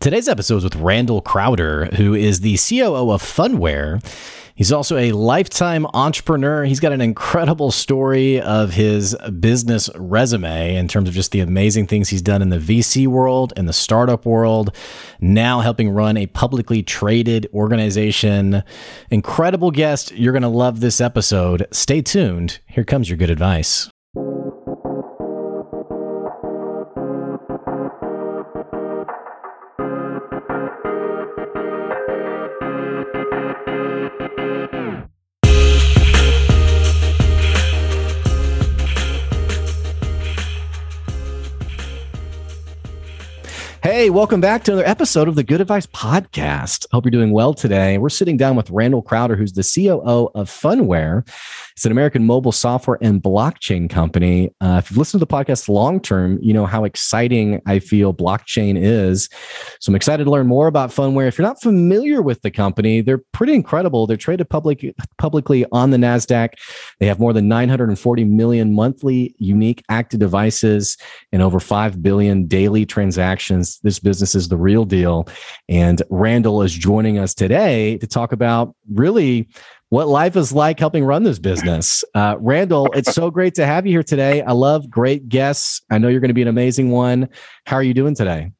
Today's episode is with Randall Crowder, who is the COO of Phunware. He's also a lifetime entrepreneur. He's got an incredible story of his business resume in terms of just the amazing things he's done in the VC world and the startup world, now helping run a publicly traded organization. Incredible guest. You're going to love this episode. Stay tuned. Here comes your good advice. Hey, welcome back to another episode of the Good Advice Podcast. Hope you're doing well today. We're sitting down with Randall Crowder, who's the COO of Phunware. It's an American mobile software and blockchain company. Uh, if you've listened to the podcast long term, you know how exciting I feel blockchain is. So I'm excited to learn more about Phunware. If you're not familiar with the company, they're pretty incredible. They're traded public, publicly on the NASDAQ. They have more than 940 million monthly unique active devices and over 5 billion daily transactions. This business is the real deal. And Randall is joining us today to talk about really what life is like helping run this business. Uh, Randall, it's so great to have you here today. I love great guests. I know you're going to be an amazing one. How are you doing today?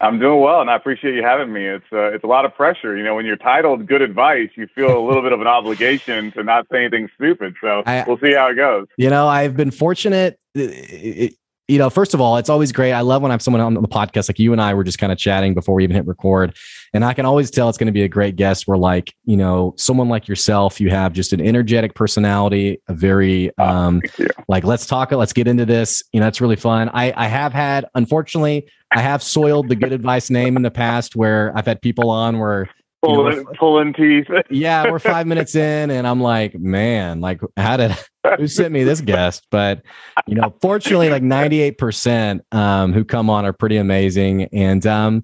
I'm doing well, and I appreciate you having me. It's uh, it's a lot of pressure, you know. When you're titled "Good Advice," you feel a little bit of an obligation to not say anything stupid. So I, we'll see how it goes. You know, I've been fortunate. It, you know, first of all, it's always great. I love when I have someone on the podcast like you and I were just kind of chatting before we even hit record. And I can always tell it's going to be a great guest where like, you know, someone like yourself, you have just an energetic personality, a very oh, um like let's talk, let's get into this. You know, it's really fun. I I have had unfortunately, I have soiled the good advice name in the past where I've had people on where pulling, you know, pulling teeth. yeah, we're five minutes in, and I'm like, man, like, how did who sent me this guest? But you know, fortunately, like 98 percent um, who come on are pretty amazing, and um,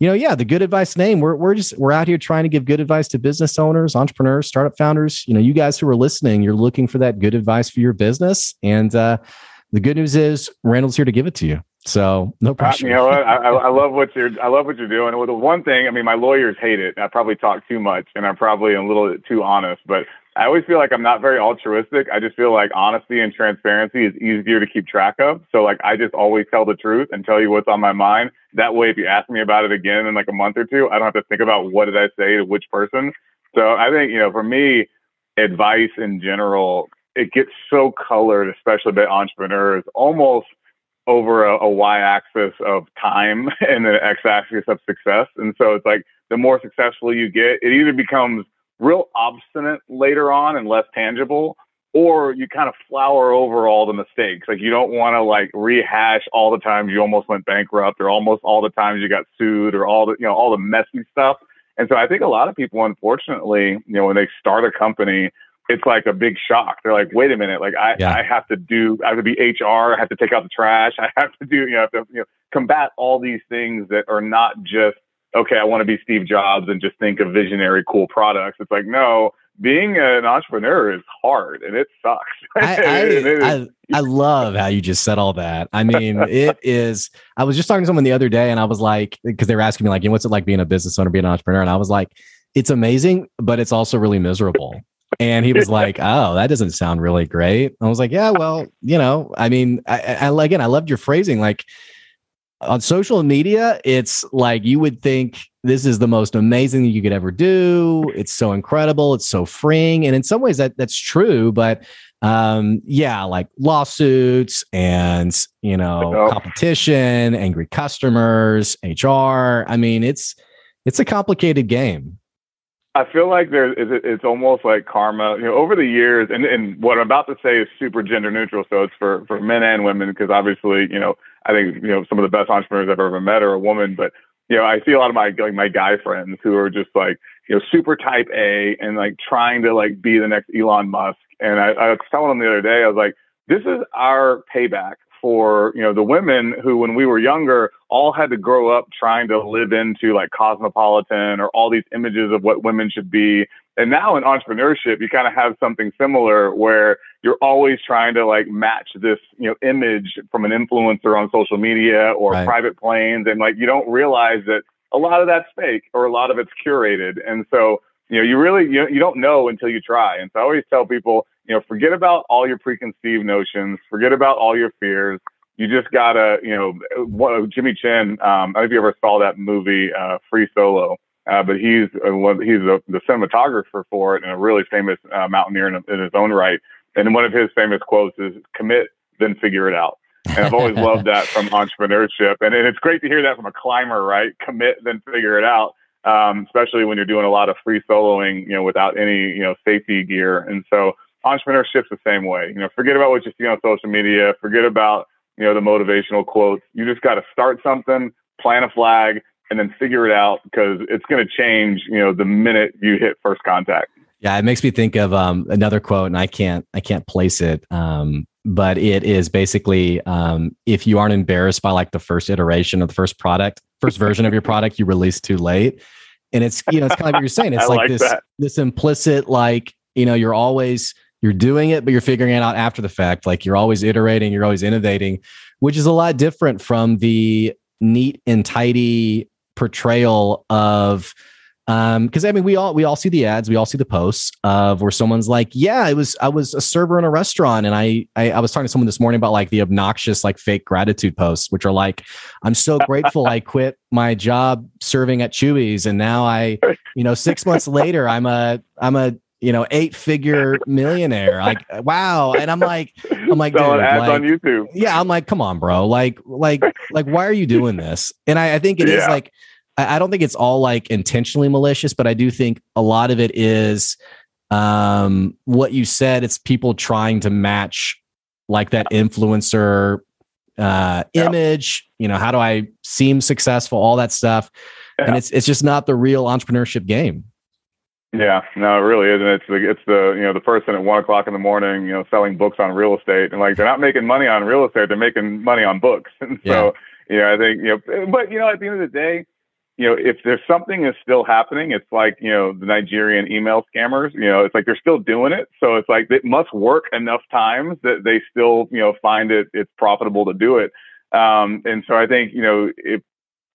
you know, yeah, the good advice name. We're we're just we're out here trying to give good advice to business owners, entrepreneurs, startup founders. You know, you guys who are listening, you're looking for that good advice for your business, and uh, the good news is Randall's here to give it to you. So no uh, pressure. you know what? I, I, love what you're. I love what you're doing. Well, the one thing, I mean, my lawyers hate it. I probably talk too much, and I'm probably a little too honest. But I always feel like I'm not very altruistic. I just feel like honesty and transparency is easier to keep track of. So like, I just always tell the truth and tell you what's on my mind. That way, if you ask me about it again in like a month or two, I don't have to think about what did I say to which person. So I think you know, for me, advice in general, it gets so colored, especially by entrepreneurs, almost over a, a y-axis of time and an x-axis of success. And so it's like the more successful you get, it either becomes real obstinate later on and less tangible, or you kind of flower over all the mistakes. Like you don't want to like rehash all the times you almost went bankrupt or almost all the times you got sued or all the you know all the messy stuff. And so I think a lot of people, unfortunately, you know, when they start a company, it's like a big shock. They're like, wait a minute, like I, yeah. I have to do, I have to be HR, I have to take out the trash, I have to do, you know, have to you know, combat all these things that are not just okay. I want to be Steve Jobs and just think of visionary, cool products. It's like no, being an entrepreneur is hard and it sucks. I, I, I, I, love how you just said all that. I mean, it is. I was just talking to someone the other day, and I was like, because they were asking me like, you know, what's it like being a business owner, being an entrepreneur, and I was like, it's amazing, but it's also really miserable. And he was like, "Oh, that doesn't sound really great." I was like, "Yeah, well, you know, I mean, I, I again, I loved your phrasing. Like on social media, it's like you would think this is the most amazing thing you could ever do. It's so incredible. It's so freeing, and in some ways, that that's true. But um, yeah, like lawsuits and you know, competition, angry customers, HR. I mean, it's it's a complicated game. I feel like there is it's almost like karma. You know, over the years, and, and what I'm about to say is super gender neutral, so it's for for men and women because obviously, you know, I think you know some of the best entrepreneurs I've ever met are a woman, but you know, I see a lot of my like my guy friends who are just like you know, super type A and like trying to like be the next Elon Musk. And I, I was telling them the other day, I was like, this is our payback for you know the women who when we were younger all had to grow up trying to live into like cosmopolitan or all these images of what women should be. And now in entrepreneurship you kind of have something similar where you're always trying to like match this you know image from an influencer on social media or right. private planes. And like you don't realize that a lot of that's fake or a lot of it's curated. And so you know you really you, you don't know until you try. And so i always tell people you know, forget about all your preconceived notions, forget about all your fears. You just gotta, you know, what, Jimmy Chin. Um, I don't know if you ever saw that movie, uh, Free Solo, uh, but he's uh, he's a, the cinematographer for it and a really famous uh, mountaineer in, in his own right. And one of his famous quotes is "Commit, then figure it out." And I've always loved that from entrepreneurship. And, and it's great to hear that from a climber, right? Commit, then figure it out. Um, especially when you're doing a lot of free soloing, you know, without any, you know, safety gear. And so entrepreneurship's the same way. You know, forget about what you see on social media. Forget about you know the motivational quotes. You just got to start something, plant a flag, and then figure it out because it's going to change. You know, the minute you hit first contact. Yeah, it makes me think of um, another quote, and I can't I can't place it. Um, but it is basically um, if you aren't embarrassed by like the first iteration of the first product, first version of your product, you release too late. And it's you know it's kind of like what you're saying. It's like, like, this that. this implicit like you know you're always you're doing it, but you're figuring it out after the fact. Like you're always iterating, you're always innovating, which is a lot different from the neat and tidy portrayal of um because i mean we all we all see the ads we all see the posts of where someone's like yeah it was i was a server in a restaurant and I, I i was talking to someone this morning about like the obnoxious like fake gratitude posts which are like i'm so grateful i quit my job serving at Chuy's and now i you know six months later i'm a i'm a you know, eight figure millionaire. Like, wow. And I'm like, I'm like, selling ads like, on YouTube. Yeah. I'm like, come on, bro. Like, like, like, why are you doing this? And I, I think it yeah. is like, I, I don't think it's all like intentionally malicious, but I do think a lot of it is um what you said. It's people trying to match like that influencer uh yeah. image, you know, how do I seem successful, all that stuff. Yeah. And it's it's just not the real entrepreneurship game. Yeah, no, it really isn't. It's the it's the you know the person at one o'clock in the morning, you know, selling books on real estate, and like they're not making money on real estate, they're making money on books. And so, yeah, yeah I think you know, but you know, at the end of the day, you know, if there's something is still happening, it's like you know the Nigerian email scammers. You know, it's like they're still doing it, so it's like it must work enough times that they still you know find it it's profitable to do it. Um, and so I think you know if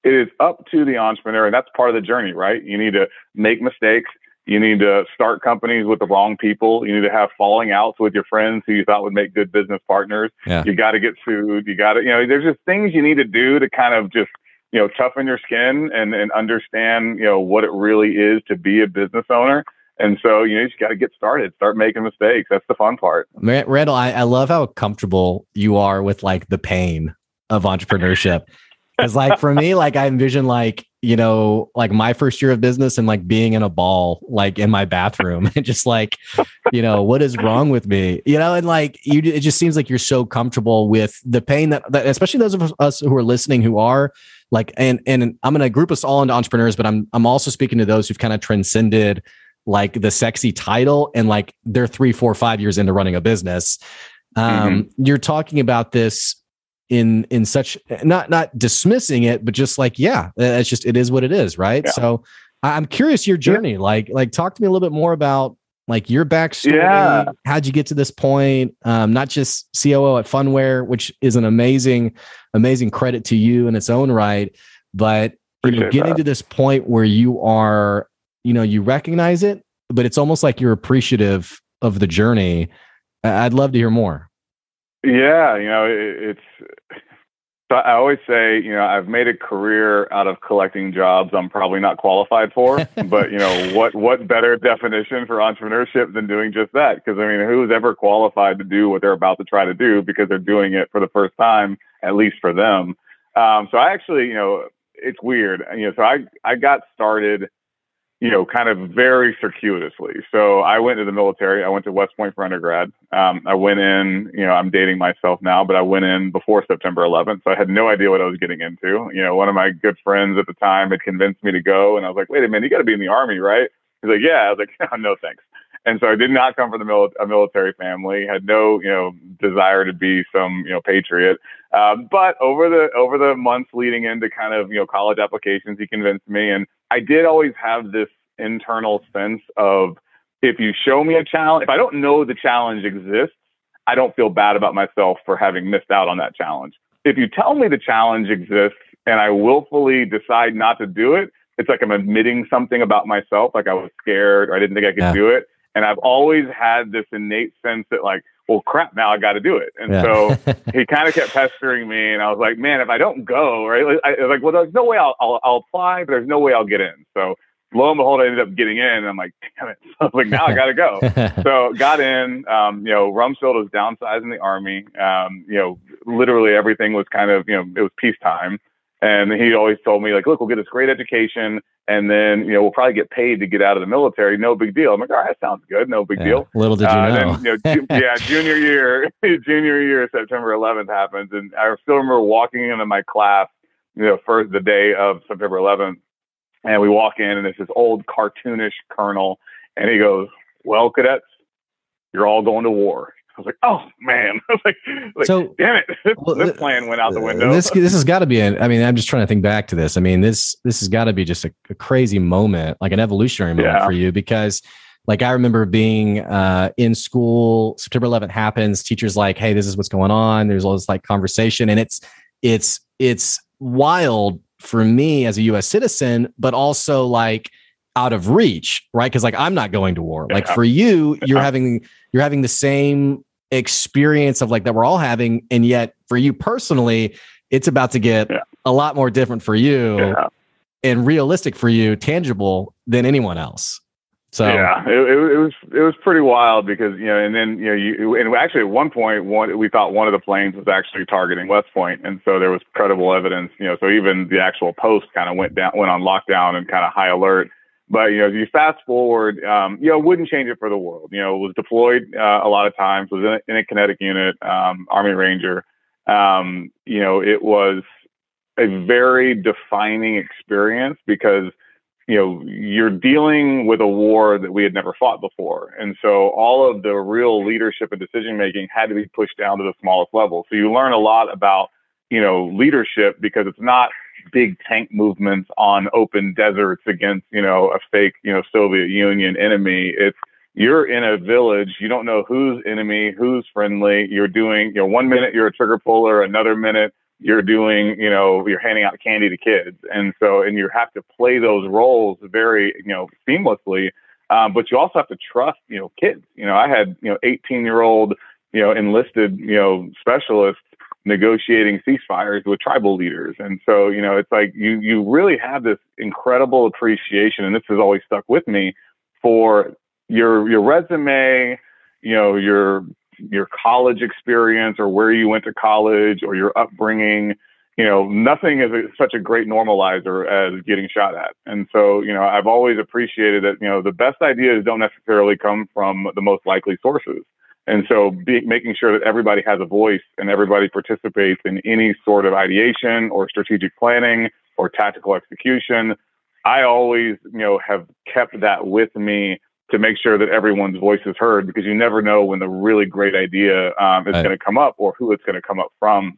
it is up to the entrepreneur, and that's part of the journey, right? You need to make mistakes you need to start companies with the wrong people. You need to have falling outs with your friends who you thought would make good business partners. Yeah. You got to get sued. You got to, you know, there's just things you need to do to kind of just, you know, toughen your skin and, and understand, you know, what it really is to be a business owner. And so, you know, you just got to get started, start making mistakes. That's the fun part. Randall, I, I love how comfortable you are with like the pain of entrepreneurship. Because like for me, like I envision like you know, like my first year of business and like being in a ball, like in my bathroom and just like, you know, what is wrong with me? You know, and like you, it just seems like you're so comfortable with the pain that, that especially those of us who are listening who are like, and, and I'm going to group us all into entrepreneurs, but I'm, I'm also speaking to those who've kind of transcended like the sexy title and like they're three, four, five years into running a business. Um, mm-hmm. You're talking about this in in such not not dismissing it but just like yeah it's just it is what it is right yeah. so i'm curious your journey yeah. like like talk to me a little bit more about like your backstory yeah. how'd you get to this point um, not just coo at Phunware, which is an amazing amazing credit to you in its own right but you know getting that. to this point where you are you know you recognize it but it's almost like you're appreciative of the journey i'd love to hear more yeah, you know, it, it's. I always say, you know, I've made a career out of collecting jobs I'm probably not qualified for. but you know, what what better definition for entrepreneurship than doing just that? Because I mean, who's ever qualified to do what they're about to try to do because they're doing it for the first time, at least for them. Um, so I actually, you know, it's weird. You know, so I I got started you know, kind of very circuitously. So I went to the military. I went to West Point for undergrad. Um, I went in, you know, I'm dating myself now, but I went in before September 11th. So I had no idea what I was getting into. You know, one of my good friends at the time had convinced me to go. And I was like, wait a minute, you got to be in the Army, right? He's like, yeah. I was like, oh, no, thanks. And so I did not come from the mil- a military family. Had no, you know, desire to be some, you know, patriot. Um, but over the over the months leading into kind of, you know, college applications, he convinced me, and I did always have this internal sense of if you show me a challenge, if I don't know the challenge exists, I don't feel bad about myself for having missed out on that challenge. If you tell me the challenge exists and I willfully decide not to do it, it's like I'm admitting something about myself, like I was scared or I didn't think I could yeah. do it. And I've always had this innate sense that like, well, crap, now I got to do it. And yeah. so he kind of kept pestering me, and I was like, man, if I don't go, right? I, was like, well, there's no way I'll, I'll, I'll apply, but there's no way I'll get in. So lo and behold, I ended up getting in. And I'm like, damn it. So I was like, now I got to go. so got in. Um, you know, Rumsfeld was downsizing the army. Um, you know, literally everything was kind of, you know, it was peacetime. And he always told me, like, look, we'll get this great education, and then you know we'll probably get paid to get out of the military. No big deal. I'm like, all right, that sounds good. No big yeah, deal. Little did you uh, know. Then, you know ju- yeah, junior year, junior year, September 11th happens, and I still remember walking into my class, you know, first the day of September 11th, and we walk in, and it's this old cartoonish colonel, and he goes, "Well, cadets, you're all going to war." I was like, "Oh man!" I was like, like so, "Damn it!" Well, this plan went out the window. This this has got to be. An, I mean, I'm just trying to think back to this. I mean, this this has got to be just a, a, crazy moment, like an evolutionary moment yeah. for you, because like I remember being uh, in school. September 11th happens. Teachers like, "Hey, this is what's going on." There's all this like conversation, and it's it's it's wild for me as a U.S. citizen, but also like out of reach, right? Because like I'm not going to war. Like for you, you're having you're having the same experience of like that we're all having, and yet for you personally, it's about to get yeah. a lot more different for you yeah. and realistic for you, tangible than anyone else. So yeah, it, it, was it was pretty wild because you know, and then you know, you and actually at one point, one we thought one of the planes was actually targeting West Point, and so there was credible evidence. You know, so even the actual post kind of went down, went on lockdown and kind of high alert. But you know, if you fast forward, um, you know, wouldn't change it for the world. You know, was deployed uh, a lot of times, was in a, in a kinetic unit, um, Army Ranger. Um, you know, it was a very defining experience because you know, you're dealing with a war that we had never fought before. And so all of the real leadership and decision making had to be pushed down to the smallest level. So you learn a lot about, you know, leadership because it's not big tank movements on open deserts against, you know, a fake, you know, Soviet Union enemy. It's you're in a village, you don't know who's enemy, who's friendly. You're doing, you know, one minute you're a trigger puller, another minute you're doing, you know, you're handing out candy to kids. And so, and you have to play those roles very, you know, seamlessly. Um, but you also have to trust, you know, kids. You know, I had, you know, 18 year old, you know, enlisted, you know, specialists negotiating ceasefires with tribal leaders. And so, you know, it's like you, you really have this incredible appreciation. And this has always stuck with me for your, your resume, you know, your your college experience or where you went to college or your upbringing. You know, nothing is a, such a great normalizer as getting shot at. And so, you know, I've always appreciated that, you know, the best ideas don't necessarily come from the most likely sources. And so be, making sure that everybody has a voice and everybody participates in any sort of ideation or strategic planning or tactical execution. I always, you know, have kept that with me to make sure that everyone's voice is heard because you never know when the really great idea um, is right. going to come up or who it's going to come up from.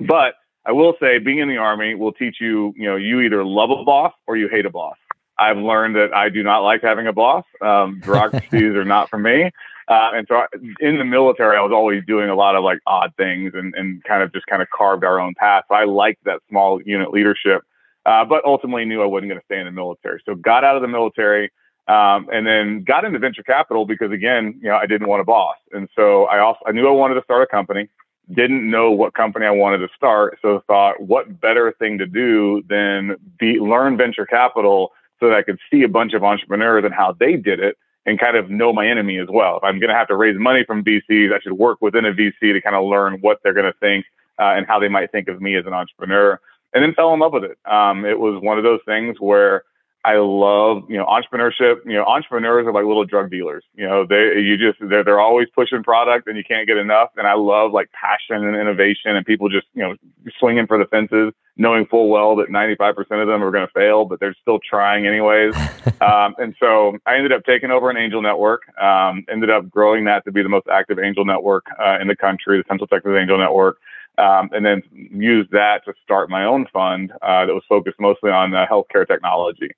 But I will say, being in the army will teach you, you know, you either love a boss or you hate a boss. I've learned that I do not like having a boss. Um, bureaucracies are not for me. Uh, and so I, in the military, I was always doing a lot of like odd things and, and kind of just kind of carved our own path. So I liked that small unit leadership, uh, but ultimately knew I wasn't going to stay in the military. So got out of the military, um, and then got into venture capital because again, you know, I didn't want a boss. And so I also, I knew I wanted to start a company, didn't know what company I wanted to start. So thought, what better thing to do than be, learn venture capital so that I could see a bunch of entrepreneurs and how they did it and kind of know my enemy as well. If I'm going to have to raise money from VCs, I should work within a VC to kind of learn what they're going to think uh, and how they might think of me as an entrepreneur. And then fell in love with it. Um, it was one of those things where I love, you know, entrepreneurship. You know, entrepreneurs are like little drug dealers. You know, they you just they're they're always pushing product and you can't get enough. And I love like passion and innovation and people just you know swinging for the fences, knowing full well that 95% of them are going to fail, but they're still trying anyways. um, and so I ended up taking over an angel network. Um, ended up growing that to be the most active angel network uh, in the country, the Central Texas Angel Network. Um, and then used that to start my own fund uh, that was focused mostly on uh, healthcare technology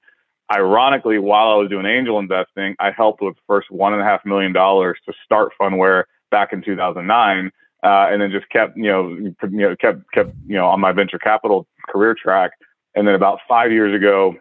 ironically, while I was doing angel investing, I helped with the first one and a half million dollars to start Phunware back in 2009, uh, and then just kept, you know, you know, kept kept, you know, on my venture capital career track. And then about five years ago,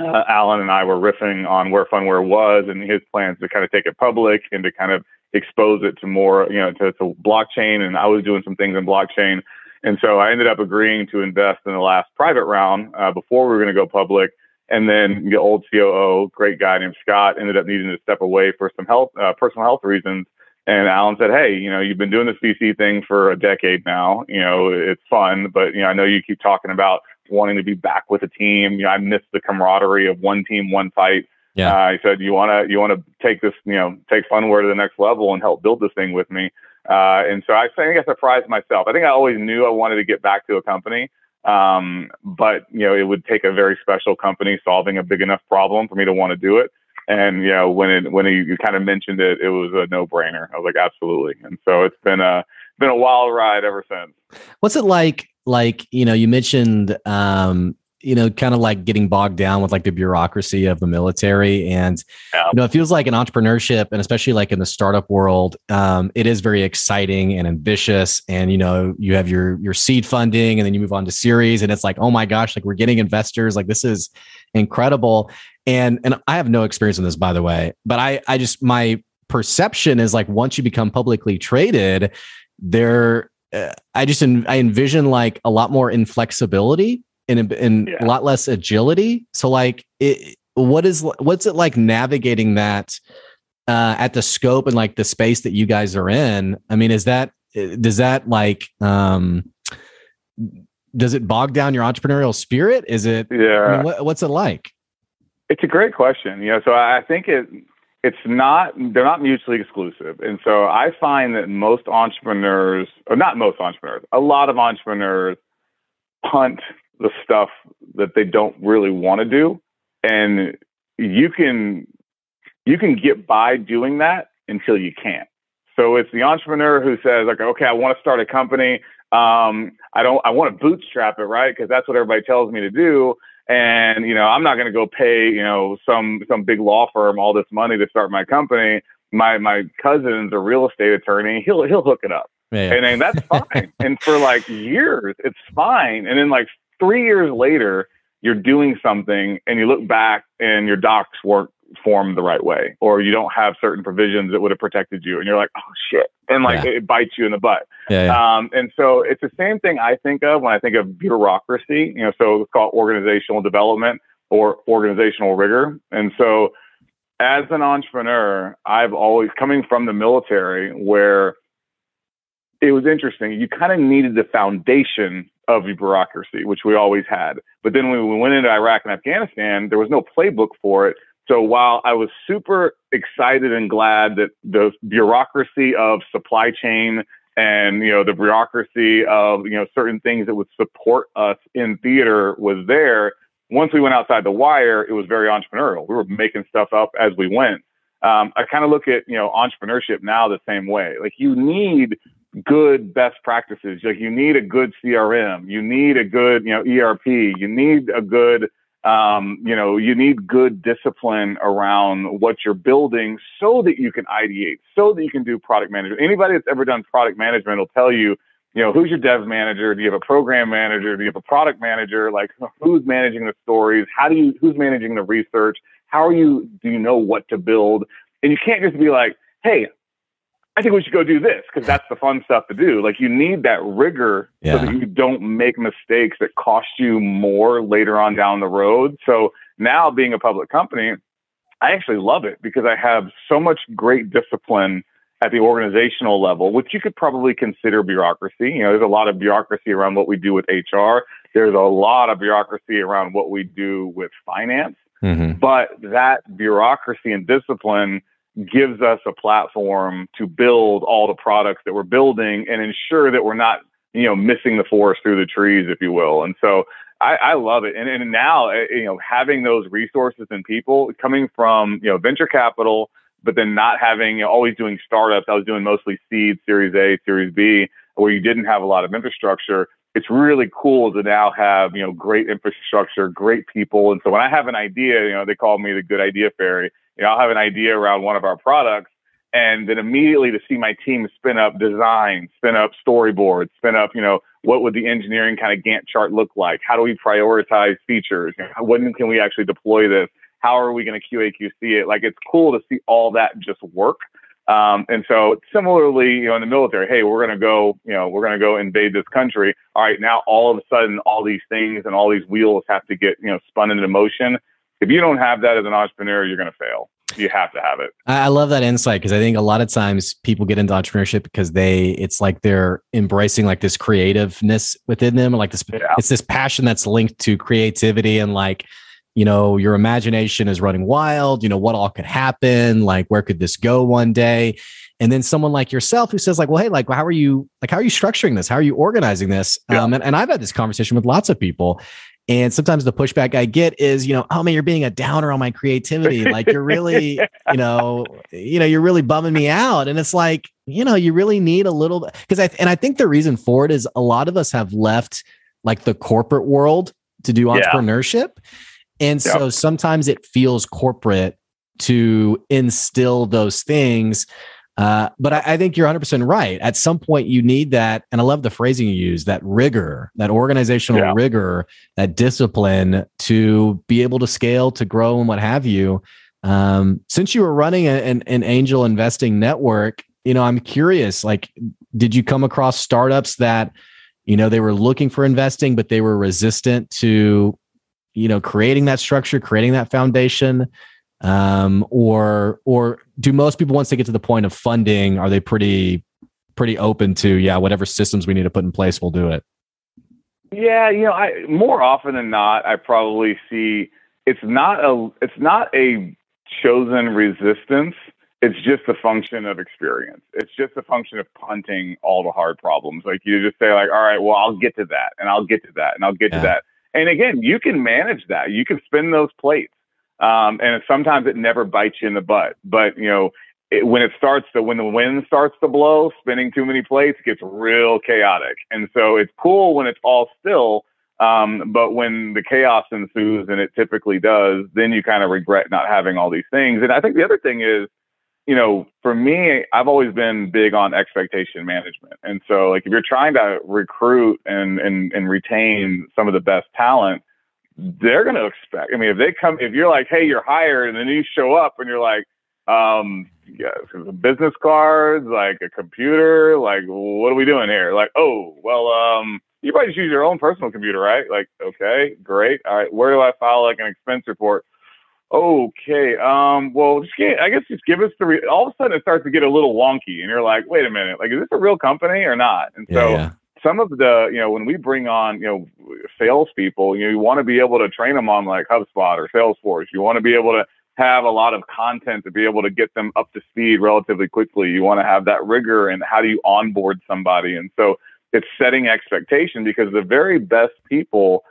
uh, Alan and I were riffing on where Phunware was and his plans to kind of take it public and to kind of expose it to more, you know, to, to blockchain. And I was doing some things in blockchain. And so I ended up agreeing to invest in the last private round uh, before we were going to go public. And then the old COO, great guy named Scott, ended up needing to step away for some health, uh, personal health reasons. And Alan said, "Hey, you know, you've been doing this VC thing for a decade now. You know, it's fun, but you know, I know you keep talking about wanting to be back with a team. You know, I miss the camaraderie of one team, one fight. Yeah. Uh, he said, "You want to, you want to take this, you know, take Phunware to the next level and help build this thing with me." Uh, and so I think I surprised myself. I think I always knew I wanted to get back to a company. Um, but you know, it would take a very special company solving a big enough problem for me to want to do it. And you know, when it when you kind of mentioned it, it was a no brainer. I was like, absolutely. And so it's been a been a wild ride ever since. What's it like? Like you know, you mentioned um, you know, kind of like getting bogged down with like the bureaucracy of the military. And, yeah. you know, it feels like an entrepreneurship and especially like in the startup world, um, it is very exciting and ambitious. And, you know, you have your, your seed funding and then you move on to series and it's like, oh my gosh, like we're getting investors. Like this is incredible. And, and I have no experience in this, by the way, but I, I just, my perception is like once you become publicly traded, there, uh, I just, I envision like a lot more inflexibility and, and yeah. a lot less agility. So like it, what is what's it like navigating that uh, at the scope and like the space that you guys are in? I mean, is that does that like um does it bog down your entrepreneurial spirit? Is it yeah? I mean, what, what's it like? It's a great question. You know, so I think it it's not they're not mutually exclusive and so i find that most entrepreneurs or not most entrepreneurs a lot of entrepreneurs punt the stuff that they don't really want to do. And you can you can get by doing that until you can't. So it's the entrepreneur who says like okay i want to start a company. Um, i don't i want to bootstrap it right? Because that's what everybody tells me to do. And you know i'm not going to go pay you know some some big law firm all this money to start my company. My my cousin's a real estate attorney. He'll he'll hook it up. Yeah. and then that's fine. And for like years it's fine. And then like three years later, you're doing something and you look back and your docs weren't formed the right way, or you don't have certain provisions that would have protected you, and you're like, oh shit, and like yeah. it bites you in the butt. Yeah, yeah. Um, and so it's the same thing I think of when I think of bureaucracy. You know, so it's called organizational development or organizational rigor. And so, as an entrepreneur, I've always coming from the military where it was interesting. You kind of needed the foundation of the bureaucracy, which we always had. But then when we went into Iraq and Afghanistan, there was no playbook for it. So while I was super excited and glad that the bureaucracy of supply chain and you know the bureaucracy of you know certain things that would support us in theater was there, once we went outside the wire, it was very entrepreneurial. We were making stuff up as we went. Um, I kind of look at you know entrepreneurship now the same way. Like you need good best practices. Like you need a good CRM, you need a good, you know, ERP, you need a good, um, you know, you need good discipline around what you're building so that you can ideate, so that you can do product management. Anybody that's ever done product management will tell you, you know, who's your dev manager? Do you have a program manager? Do you have a product manager? Like who's managing the stories? How do you, who's managing the research? How are you, do you know what to build? And you can't just be like, Hey, I think we should go do this because that's the fun stuff to do. Like you need that rigor yeah. so that you don't make mistakes that cost you more later on down the road. So now being a public company, I actually love it because I have so much great discipline at the organizational level, which you could probably consider bureaucracy. You know, there's a lot of bureaucracy around what we do with HR. There's a lot of bureaucracy around what we do with finance. Mm-hmm. But that bureaucracy and discipline gives us a platform to build all the products that we're building and ensure that we're not, you know, missing the forest through the trees, if you will. And so I, I love it. And, and now, eh, you know, having those resources and people coming from, you know, venture capital, but then not having, you know, always doing startups. I was doing mostly seed, series A, series B, where you didn't have a lot of infrastructure it's really cool to now have, you know, great infrastructure, great people. And so when I have an idea, you know, they call me the good idea fairy. You know, I'll have an idea around one of our products and then immediately to see my team spin up design, spin up storyboards, spin up, you know, what would the engineering kind of Gantt chart look like? How do we prioritize features? You know, when can we actually deploy this? How are we going to QAQC it? Like it's cool to see all that just work. Um, and so similarly, you know, in the military, hey, we're going to go, you know, we're going to go invade this country. All right, now all of a sudden, all these things and all these wheels have to get, you know, spun into motion. If you don't have that as an entrepreneur, you're going to fail. You have to have it. I love that insight because I think a lot of times people get into entrepreneurship because they, it's like they're embracing like this creativeness within them, like this, yeah. it's this passion that's linked to creativity and like you know your imagination is running wild you know what all could happen like where could this go one day and then someone like yourself who says like well hey like how are you like how are you structuring this how are you organizing this yeah. um, and, and i've had this conversation with lots of people and sometimes the pushback I get is, you know, oh man, you're being a downer on my creativity. Like you're really, you know, you know, you're really bumming me out. And it's like, you know, you really need a little because I and I think the reason for it is a lot of us have left like the corporate world to do entrepreneurship. Yeah. And so yep. sometimes it feels corporate to instill those things. Uh, but I, I, think you're 100% right. At some point, you need that. And I love the phrasing you use that rigor, that organizational yeah. rigor, that discipline to be able to scale, to grow, and what have you. Um, since you were running an, an angel investing network, you know, I'm curious like, did you come across startups that, you know, they were looking for investing, but they were resistant to you know creating that structure creating that foundation um, or or do most people once they get to the point of funding are they pretty pretty open to yeah whatever systems we need to put in place we'll do it? Yeah you know i more often than not i probably see it's not a it's not a chosen resistance. It's just a function of experience. It's just a function of punting all the hard problems. Like you just say like all right well i'll get to that and i'll get to that and i'll get yeah. to that and again, you can manage that. You can spin those plates. Um, and sometimes it never bites you in the butt. But, you know, it, when it starts to, when the wind starts to blow, spinning too many plates gets real chaotic. And so it's cool when it's all still. Um, but when the chaos ensues, and it typically does, then you kind of regret not having all these things. And I think the other thing is, you know, for me, I've always been big on expectation management. And so like if you're trying to recruit and and, and retain some of the best talent, they're gonna expect I mean if they come if you're like, hey, you're hired and then you show up and you're like, um, yeah, business cards, like a computer, like what are we doing here? Like, oh, well, um, you probably just use your own personal computer, right? Like, okay, great. All right, where do I file like an expense report? Okay. Um, well, just get, I guess just give us the. Re- all of a sudden, it starts to get a little wonky, and you're like, "Wait a minute! Like, is this a real company or not?" And so, yeah. some of the, you know, when we bring on, you know, salespeople, you know, you want to be able to train them on like HubSpot or Salesforce. You want to be able to have a lot of content to be able to get them up to speed relatively quickly. You want to have that rigor and how do you onboard somebody? And so, it's setting expectation because the very best people,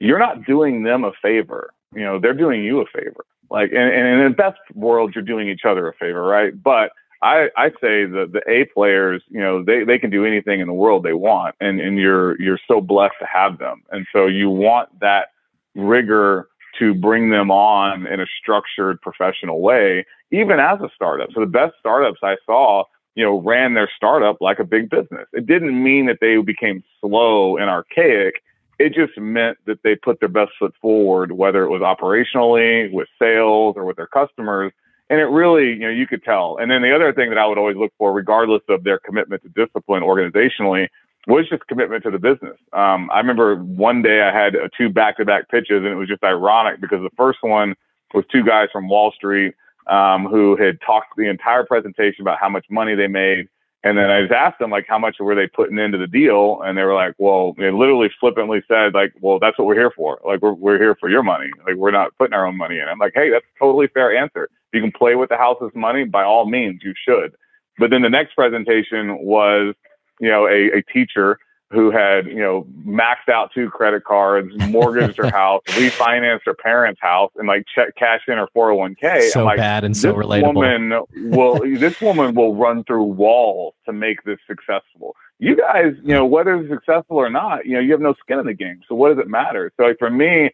you're not doing them a favor you know, they're doing you a favor. Like, and, and in the best world, you're doing each other a favor, right? But I, I say the the A players, you know, they, they can do anything in the world they want, and and you're you're so blessed to have them, and so you want that rigor to bring them on in a structured, professional way, even as a startup. So the best startups I saw, you know, ran their startup like a big business. It didn't mean that they became slow and archaic it just meant that they put their best foot forward, whether it was operationally, with sales, or with their customers. And it really, you know, you could tell. And then the other thing that I would always look for, regardless of their commitment to discipline organizationally, was just commitment to the business. Um, I remember one day I had two back to back pitches, and it was just ironic because the first one was two guys from Wall Street um, who had talked the entire presentation about how much money they made And then I just asked them like how much were they putting into the deal, and they were like, well, they literally flippantly said like, well, that's what we're here for. Like we're we're here for your money. Like we're not putting our own money in. I'm like, hey, that's a totally fair answer. If you can play with the house's money, by all means, you should. But then the next presentation was, you know, a, a teacher who had, you know, maxed out two credit cards, mortgaged her house, refinanced her parents' house, and like check cash in her 401k. So like, bad and so this relatable. Woman will this woman will run through walls to make this successful. You guys, you know, whether it's successful or not, you know, you have no skin in the game. So what does it matter? So like for me,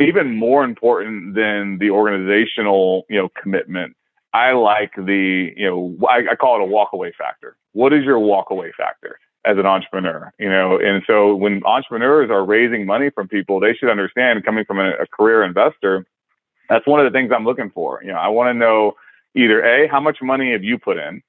even more important than the organizational, you know, commitment, I like the, you know, I, I call it a walkaway factor. What is your walkaway factor? As an entrepreneur, you know. And so when entrepreneurs are raising money from people, they should understand coming from a, a career investor, that's one of the things I'm looking for. You know, I want to know either A, how much money have you put in?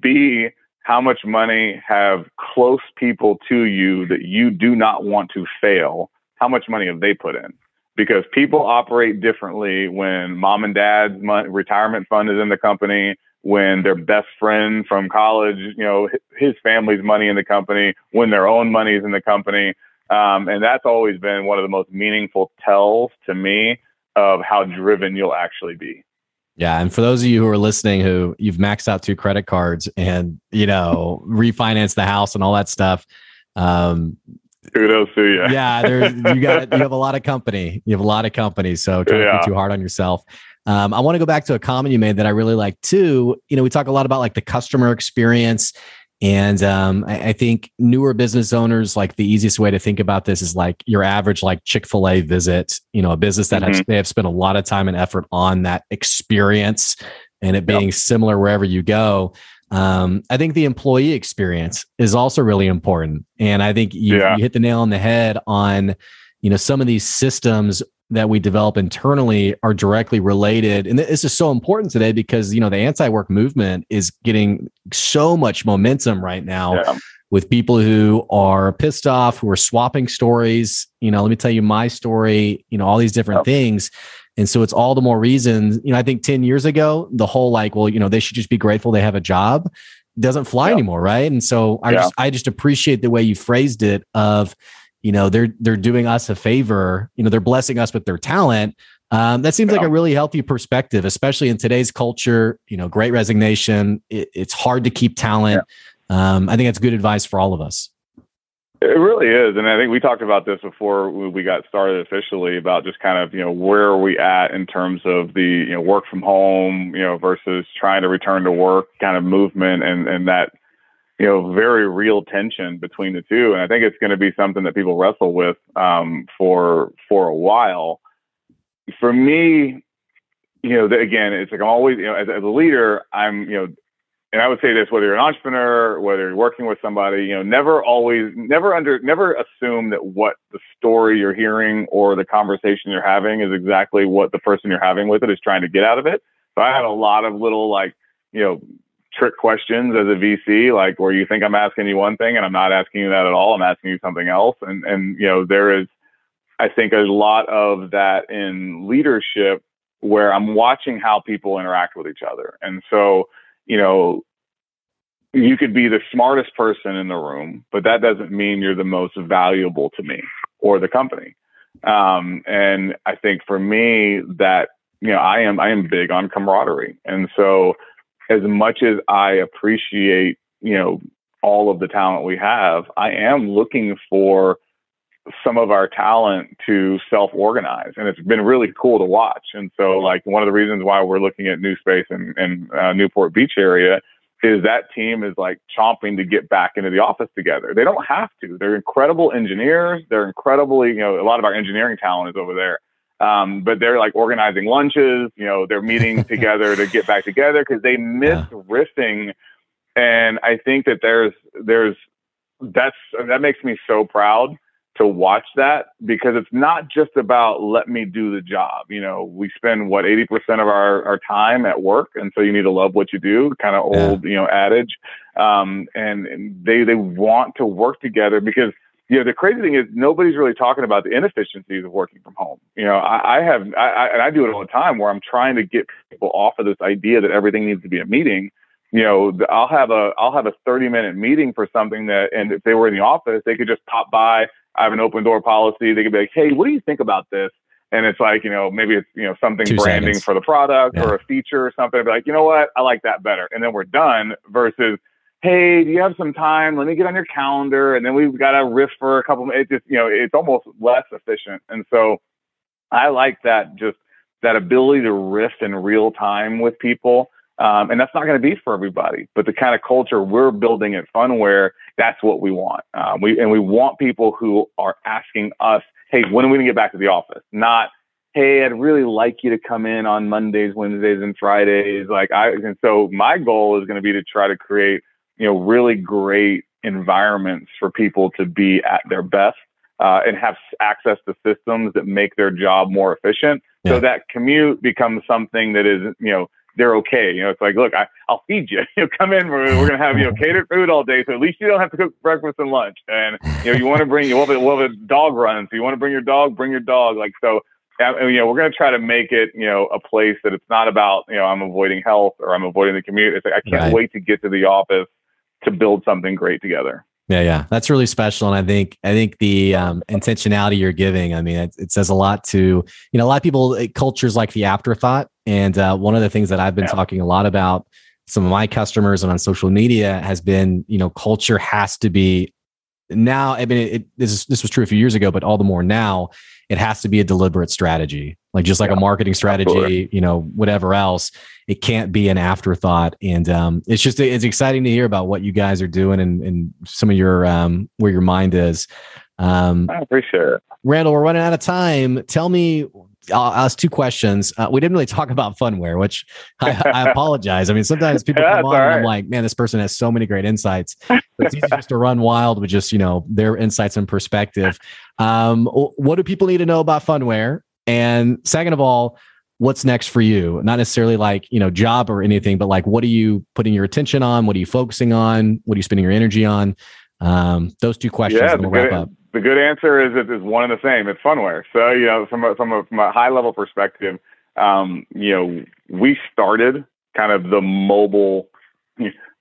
B, how much money have close people to you that you do not want to fail? How much money have they put in? Because people operate differently when mom and dad's retirement fund is in the company, when their best friend from college, you know, his family's money in the company, when their own money's in the company. Um, and that's always been one of the most meaningful tells to me of how driven you'll actually be. Yeah, and for those of you who are listening, who you've maxed out two credit cards and you know refinance the house and all that stuff, um, kudos to you. yeah, there you got you have a lot of company. You have a lot of company, so try yeah. be too hard on yourself. Um, I want to go back to a comment you made that I really like too. You know, we talk a lot about like the customer experience. And um, I, I, think newer business owners, like the easiest way to think about this is like your average like Chick fil A visit, you know, a business that mm-hmm. has, they have spent a lot of time and effort on that experience and it being yep. similar wherever you go. Um, I think the employee experience is also really important. And I think you, yeah. you hit the nail on the head on, you know, some of these systems that we develop internally are directly related and this is so important today because you know the anti-work movement is getting so much momentum right now yeah. with people who are pissed off who are swapping stories you know let me tell you my story you know all these different yep. things and so it's all the more reason you know i think 10 years ago the whole like well you know they should just be grateful they have a job doesn't fly yep. anymore right and so i yeah. just i just appreciate the way you phrased it of you know they're they're doing us a favor you know they're blessing us with their talent um, that seems yeah. like a really healthy perspective especially in today's culture you know great resignation it, it's hard to keep talent yeah. um, i think that's good advice for all of us it really is and i think we talked about this before we got started officially about just kind of you know where are we at in terms of the you know work from home you know versus trying to return to work kind of movement and and that you know, very real tension between the two. And I think it's going to be something that people wrestle with um, for for a while. For me, you know, again, it's like I'm always, you know, as, as a leader, I'm, you know, and I would say this: whether you're an entrepreneur, whether you're working with somebody, you know, never always, never under, never assume that what the story you're hearing or the conversation you're having is exactly what the person you're having with it is trying to get out of it. So I had a lot of little like, you know, trick questions as a VC, like where you think I'm asking you one thing and I'm not asking you that at all. I'm asking you something else. And and you know, there is I think a lot of that in leadership where I'm watching how people interact with each other. And so, you know, you could be the smartest person in the room, but that doesn't mean you're the most valuable to me or the company. Um, and I think for me that, you know, I am I am big on camaraderie. And so as much as I appreciate, you know, all of the talent we have, I am looking for some of our talent to self organize. And it's been really cool to watch. And so, like, one of the reasons why we're looking at New Space in, uh, Newport Beach area is that team is like chomping to get back into the office together. They don't have to. They're incredible engineers. They're incredibly, you know, a lot of our engineering talent is over there. Um, but they're like organizing lunches, you know, they're meeting together to get back together because they miss yeah. riffing. And I think that there's, there's, that's, that makes me so proud to watch that because it's not just about let me do the job. You know, we spend what 80% of our, our time at work. And so you need to love what you do, kind of old, yeah. you know, adage. Um, and, and they, they want to work together because you know, the crazy thing is nobody's really talking about the inefficiencies of working from home. You know, I, I have, I, I, and I do it all the time where I'm trying to get people off of this idea that everything needs to be a meeting you know, I'll have a I'll have a 30 minute meeting for something that, and if they were in the office, they could just pop by. I have an open door policy. They could be like, hey, what do you think about this? And it's like, you know, maybe it's, you know, something Two branding seconds. for the product Yeah. or a feature or something. I'd be like, you know what? I like that better. And then we're done versus, hey, do you have some time? Let me get on your calendar. And then we've got to riff for a couple minutes. It just, you know, it's almost less efficient. And so I like that just that ability to riff in real time with people. Um, and that's not going to be for everybody, but the kind of culture we're building at Phunware, that's what we want. Um, we and we want people who are asking us, "Hey, when are we going to get back to the office?" Not, "Hey, I'd really like you to come in on Mondays, Wednesdays, and Fridays." Like I, and so my goal is going to be to try to create, you know, really great environments for people to be at their best uh, and have access to systems that make their job more efficient. Yeah. So that commute becomes something that is, you know, they're okay. You know, it's like, look, I, I'll feed you. You know, come in. We're, we're gonna have you know catered food all day, so at least you don't have to cook breakfast and lunch. And you know, you want to bring you have a, a dog run. so you want to bring your dog, bring your dog. Like so, uh, you know, we're gonna try to make it, you know, a place that it's not about, you know, I'm avoiding health or I'm avoiding the commute. It's like I can't Right. wait to get to the office to build something great together. Yeah, yeah, that's really special, and I think I think the um, intentionality you're giving. I mean, it, it says a lot to you know a lot of people. It, cultures like the afterthought, and uh, one of the things that I've been Yeah. talking a lot about some of my customers and on social media has been you know culture has to be now. I mean, it, it, this is, this was true a few years ago, but all the more now. It has to be a deliberate strategy, like just like a marketing strategy, absolutely. you know, whatever else. It can't be an afterthought, and um, it's just it's exciting to hear about what you guys are doing and, and some of your um, where your mind is. Um, I appreciate it. Randall, we're running out of time. Tell me, I'll ask two questions. Uh, we didn't really talk about Phunware, which I, I apologize. I mean, sometimes people Yeah, come on all and I'm like, man, this person has so many great insights. It's easy just to run wild with just, you know, their insights and perspective. Um, what do people need to know about Phunware? And second of all, what's next for you? Not necessarily like, you know, job or anything, but like, what are you putting your attention on? What are you focusing on? What are you spending your energy on? Um, those two questions, Yeah, we'll wrap good, up. the good answer is it is one and the same. It's Phunware. So you know, from a, from a, from a high level perspective, um, you know, we started kind of the mobile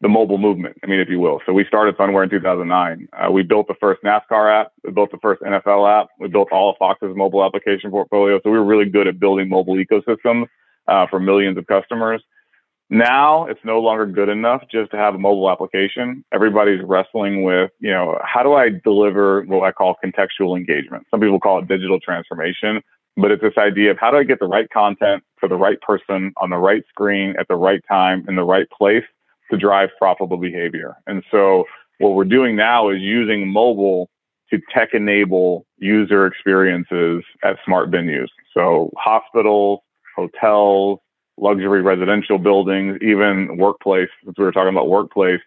the mobile movement. I mean, if you will. So we started Phunware in 2009. Uh, we built the first NASCAR app. We built the first NFL app. We built all of Fox's mobile application portfolio. So we were really good at building mobile ecosystems uh, for millions of customers. Now it's no longer good enough just to have a mobile application. Everybody's wrestling with, you know, how do I deliver what I call contextual engagement? Some people call it digital transformation, but it's this idea of how do I get the right content for the right person on the right screen at the right time in the right place to drive profitable behavior. And so what we're doing now is using mobile to tech enable user experiences at smart venues. So hospitals, hotels, luxury residential buildings, even workplace, since we were talking about workplace,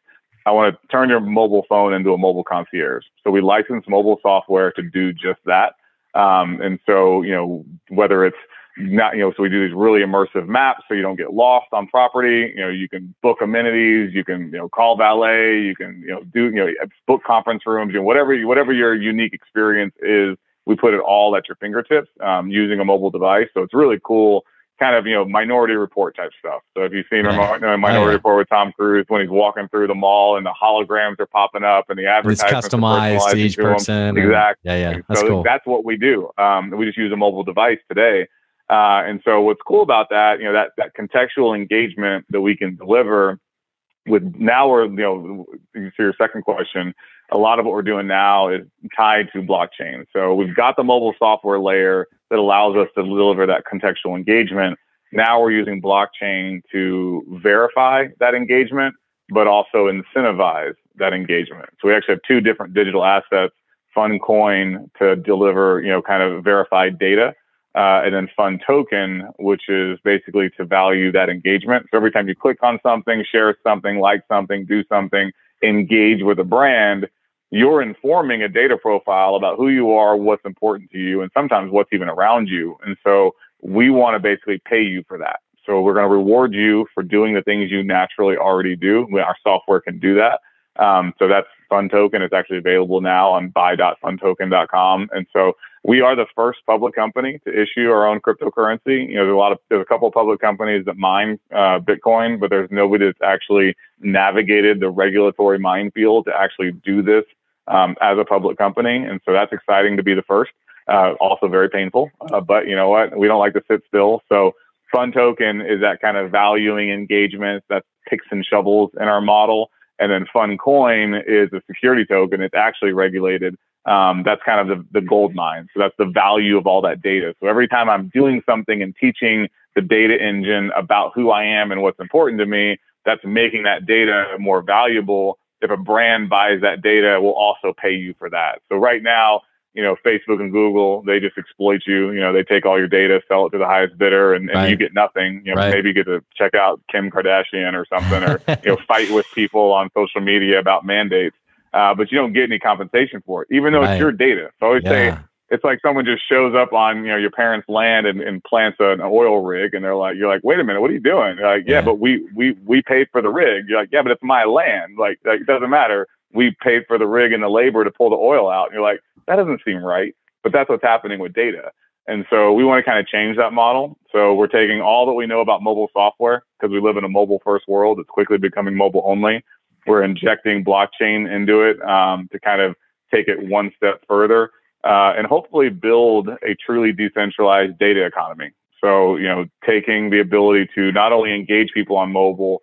I want to turn your mobile phone into a mobile concierge. So we license mobile software to do just that. Um, and so, you know, whether it's not, you know, so we do these really immersive maps so you don't get lost on property. You know, you can book amenities, you can, you know, call valet, you can, you know, do, you know, book conference rooms, you know, whatever, whatever your unique experience is, we put it all at your fingertips um, using a mobile device. So it's really cool kind of you know Minority Report type stuff. So if you've seen yeah. Minority Oh. Report with Tom Cruise when he's walking through the mall and the holograms are popping up and the It's advertisements are customized to each to person. Exactly. Yeah, yeah. That's so cool. that's what we do. Um, we just use a mobile device today. Uh, and so what's cool about that, you know, that, that contextual engagement that we can deliver with now we're, you know, to your second question, a lot of what we're doing now is tied to blockchain. So we've got the mobile software layer that allows us to deliver that contextual engagement. Now we're using blockchain to verify that engagement, but also incentivize that engagement. So we actually have two different digital assets, PhunCoin to deliver, you know, kind of verified data, uh, and then PhunToken, which is basically to value that engagement. So every time you click on something, share something, like something, do something, engage with a brand, you're informing a data profile about who you are, what's important to you, and sometimes what's even around you. And so we want to basically pay you for that. So we're going to reward you for doing the things you naturally already do. Our software can do that. Um, so that's PhunToken. It's actually available now on buy.phuntoken.com. And so we are the first public company to issue our own cryptocurrency. You know, there's a lot of there's a couple of public companies that mine uh, Bitcoin, but there's nobody that's actually navigated the regulatory minefield to actually do this um, as a public company. And so that's exciting to be the first. Uh, also very painful, uh, but you know what? We don't like to sit still. So PhunToken is that kind of valuing engagement. That's picks and shovels in our model. And then PhunCoin is a security token. It's actually regulated. Um, that's kind of the, the gold mine. So that's the value of all that data. So every time I'm doing something and teaching the data engine about who I am and what's important to me, that's making that data more valuable. If a brand buys that data, we'll also pay you for that. So right now, you know, Facebook and Google, they just exploit you. You know, they take all your data, sell it to the highest bidder, and, and right. you get nothing. You know, right. maybe you get to check out Kim Kardashian or something, or you know, fight with people on social media about mandates. Uh, but you don't get any compensation for it, even though right. it's your data. So I always yeah. say it's like someone just shows up on you know your parents' land and, and plants an oil rig, and they're like, you're like, wait a minute, what are you doing? You're like, yeah, yeah, but we we we paid for the rig. You're like, yeah, but it's my land. Like, like it doesn't matter. We paid for the rig and the labor to pull the oil out. And you're like, that doesn't seem right. But that's what's happening with data. And so we want to kind of change that model. So we're taking all that we know about mobile software because we live in a mobile first world. It's quickly becoming mobile only. We're injecting blockchain into it um, to kind of take it one step further uh, and hopefully build a truly decentralized data economy. So, you know, taking the ability to not only engage people on mobile,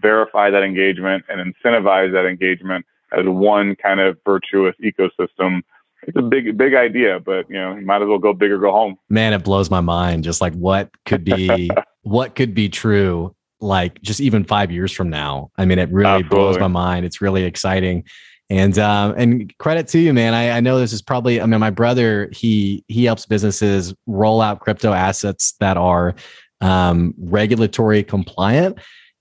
verify that engagement and incentivize that engagement as one kind of virtuous ecosystem it's a big big idea, but you know, you might as well go big or go home. Man, it blows my mind just like what could be what could be true like just even 5 years from now. I mean, it really Absolutely. blows my mind. It's really exciting. And um, and credit to you, man. I, I know this is probably. I mean, my brother he he helps businesses roll out crypto assets that are um, regulatory compliant,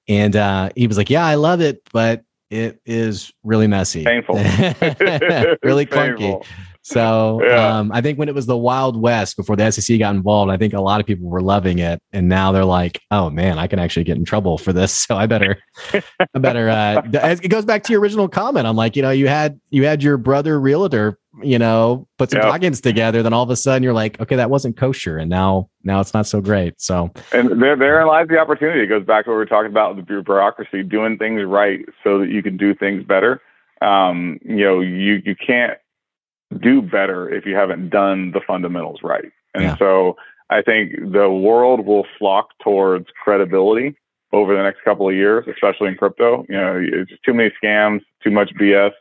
and uh, he was like, "Yeah, I love it, but it is really messy, painful, really clunky." So yeah. um, I think when it was the Wild West before the SEC got involved, I think a lot of people were loving it, and now they're like, "Oh man, I can actually get in trouble for this." So I better, I better. Uh, it goes back to your original comment. I'm like, you know, you had you had your brother realtor, you know, put some yep. together. Then all of a sudden, you're like, okay, that wasn't kosher, and now now it's not so great. So and there therein lies the opportunity. It goes back to what we were talking about the bureaucracy, doing things right so that you can do things better. Um, you know, you you can't do better if you haven't done the fundamentals right. And yeah. so I think the world will flock towards credibility over the next couple of years, especially in crypto. You know, it's just too many scams, too much BS.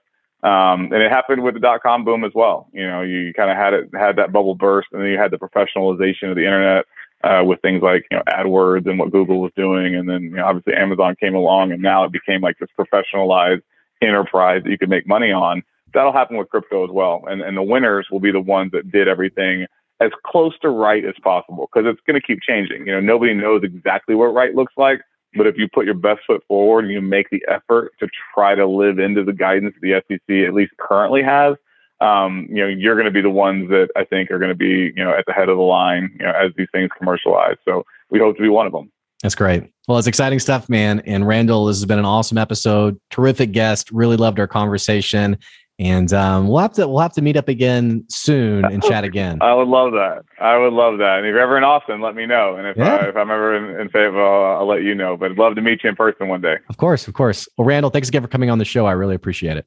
Um, and it happened with the dot com boom as well. You know, you kind of had it, had that bubble burst and then you had the professionalization of the internet, uh, with things like, you know, AdWords and what Google was doing. And then, you know, obviously Amazon came along and now it became like this professionalized enterprise that you could make money on that'll happen with crypto as well. And, and the winners will be the ones that did everything as close to right as possible because it's going to keep changing. You know, nobody knows exactly what right looks like, but if you put your best foot forward and you make the effort to try to live into the guidance the SEC at least currently has, um, you know, you're going to be the ones that I think are going to be, you know, at the head of the line, you know, as these things commercialize. So we hope to be one of them. That's great. Well, it's exciting stuff, man. And Randall, this has been an awesome episode. Terrific guest. Really loved our conversation. And um, we'll have to we'll have to meet up again soon and chat again. I would love that. I would love that. And if you're ever in Austin, let me know. And if yeah. I, if I'm ever in, in Fayetteville, I'll, I'll let you know. But I'd love to meet you in person one day. Of course, of course. Well, Randall, thanks again for coming on the show. I really appreciate it.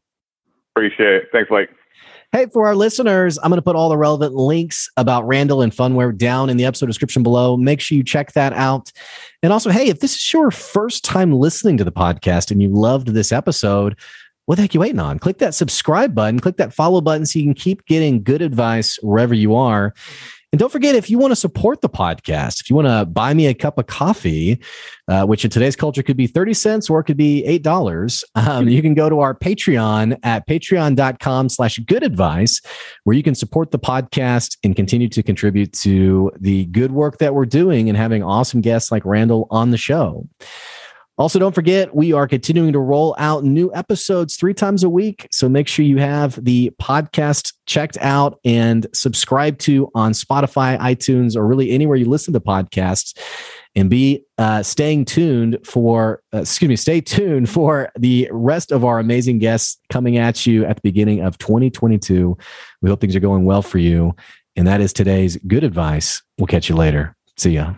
Appreciate it. Thanks, Blake. Hey, for our listeners, I'm going to put all the relevant links about Randall and Phunware down in the episode description below. Make sure you check that out. And also, hey, if this is your first time listening to the podcast and you loved this episode, what the heck you waiting on? Click that subscribe button, click that follow button so you can keep getting good advice wherever you are. And don't forget, if you want to support the podcast, if you want to buy me a cup of coffee, uh, which in today's culture could be 30 cents or it could be $8, um, you can go to our Patreon at patreon.com slash good advice, where you can support the podcast and continue to contribute to the good work that we're doing and having awesome guests like Randall on the show. Also, don't forget, we are continuing to roll out new episodes three times a week. So make sure you have the podcast checked out and subscribed to on Spotify, iTunes, or really anywhere you listen to podcasts. and be uh, staying tuned for, uh, excuse me, stay tuned for the rest of our amazing guests coming at you at the beginning of 2022. We hope things are going well for you. And that is today's good advice. We'll catch you later. See ya.